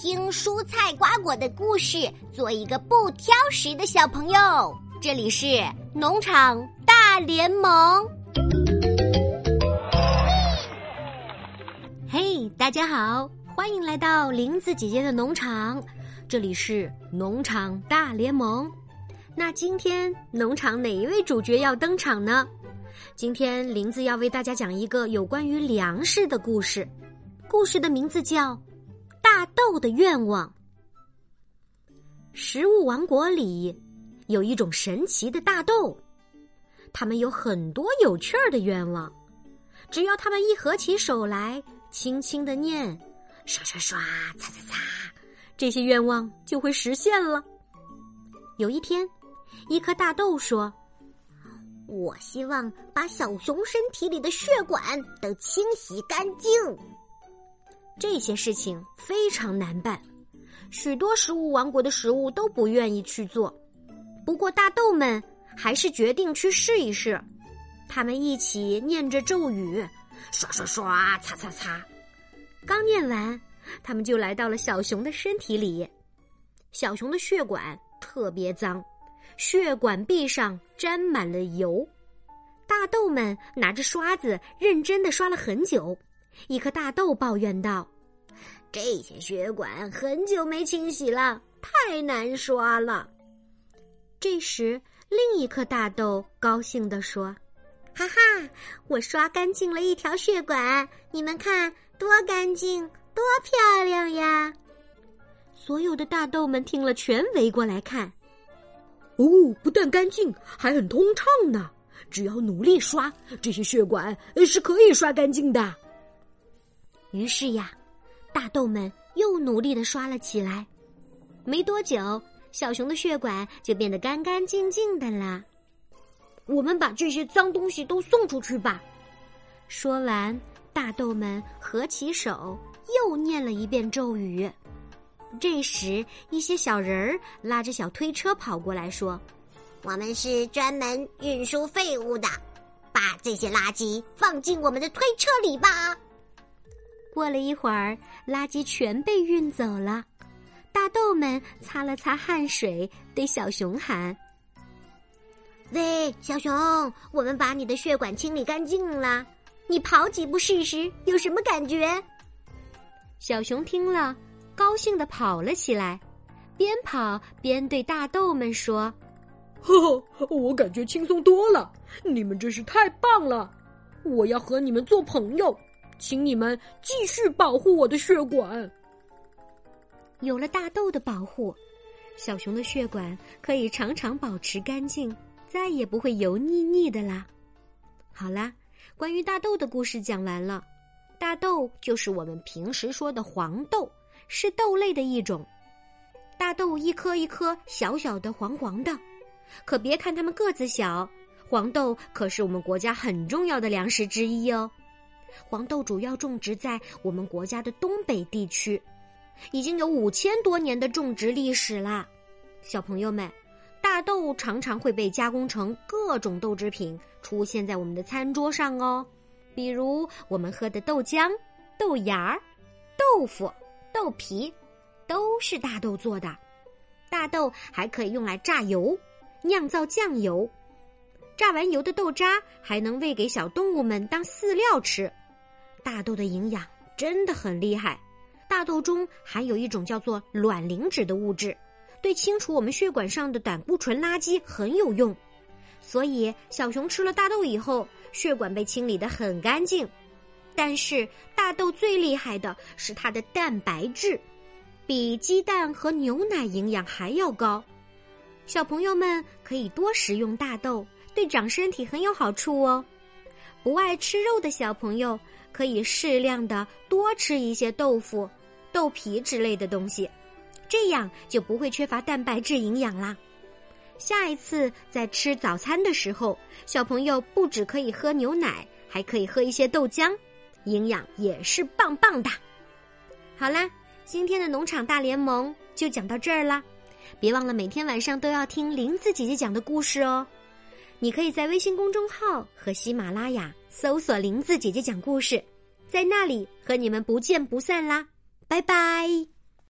听蔬菜瓜果的故事，做一个不挑食的小朋友。这里是农场大联盟。嘿，大家好，欢迎来到林子姐姐的农场。这里是农场大联盟。那今天农场哪一位主角要登场呢？今天林子要为大家讲一个有关于粮食的故事。故事的名字叫《豆的愿望》。食物王国里有一种神奇的大豆，它们有很多有趣儿的愿望。只要他们一合起手来，轻轻的念“刷刷刷，擦擦擦”，这些愿望就会实现了。有一天，一颗大豆说：“我希望把小熊身体里的血管都清洗干净。”这些事情非常难办，许多食物王国的食物都不愿意去做。不过大豆们还是决定去试一试。他们一起念着咒语，刷刷刷，擦擦擦。刚念完，他们就来到了小熊的身体里。小熊的血管特别脏，血管壁上沾满了油。大豆们拿着刷子，认真的刷了很久。一颗大豆抱怨道：“这些血管很久没清洗了，太难刷了。”这时，另一颗大豆高兴地说：“哈哈，我刷干净了一条血管，你们看多干净，多漂亮呀！”所有的大豆们听了，全围过来看。哦，不但干净，还很通畅呢。只要努力刷，这些血管是可以刷干净的。于是呀，大豆们又努力的刷了起来。没多久，小熊的血管就变得干干净净的啦。我们把这些脏东西都送出去吧。说完，大豆们合起手，又念了一遍咒语。这时，一些小人儿拉着小推车跑过来说：“我们是专门运输废物的，把这些垃圾放进我们的推车里吧。”过了一会儿，垃圾全被运走了。大豆们擦了擦汗水，对小熊喊：“喂，小熊，我们把你的血管清理干净了，你跑几步试试，有什么感觉？”小熊听了，高兴的跑了起来，边跑边对大豆们说：“呵呵，我感觉轻松多了，你们真是太棒了！我要和你们做朋友。”请你们继续保护我的血管。有了大豆的保护，小熊的血管可以常常保持干净，再也不会油腻腻的啦。好啦，关于大豆的故事讲完了。大豆就是我们平时说的黄豆，是豆类的一种。大豆一颗一颗小小的、黄黄的，可别看它们个子小，黄豆可是我们国家很重要的粮食之一哦。黄豆主要种植在我们国家的东北地区，已经有五千多年的种植历史啦。小朋友们，大豆常常会被加工成各种豆制品，出现在我们的餐桌上哦。比如我们喝的豆浆、豆芽儿、豆腐、豆皮，都是大豆做的。大豆还可以用来榨油、酿造酱油。榨完油的豆渣还能喂给小动物们当饲料吃。大豆的营养真的很厉害，大豆中含有一种叫做卵磷脂的物质，对清除我们血管上的胆固醇垃圾很有用。所以小熊吃了大豆以后，血管被清理的很干净。但是大豆最厉害的是它的蛋白质，比鸡蛋和牛奶营养还要高。小朋友们可以多食用大豆。对长身体很有好处哦。不爱吃肉的小朋友可以适量的多吃一些豆腐、豆皮之类的东西，这样就不会缺乏蛋白质营养啦。下一次在吃早餐的时候，小朋友不只可以喝牛奶，还可以喝一些豆浆，营养也是棒棒的。好啦，今天的农场大联盟就讲到这儿啦。别忘了每天晚上都要听林子姐姐讲的故事哦。你可以在微信公众号和喜马拉雅搜索“林子姐姐讲故事”，在那里和你们不见不散啦！拜拜。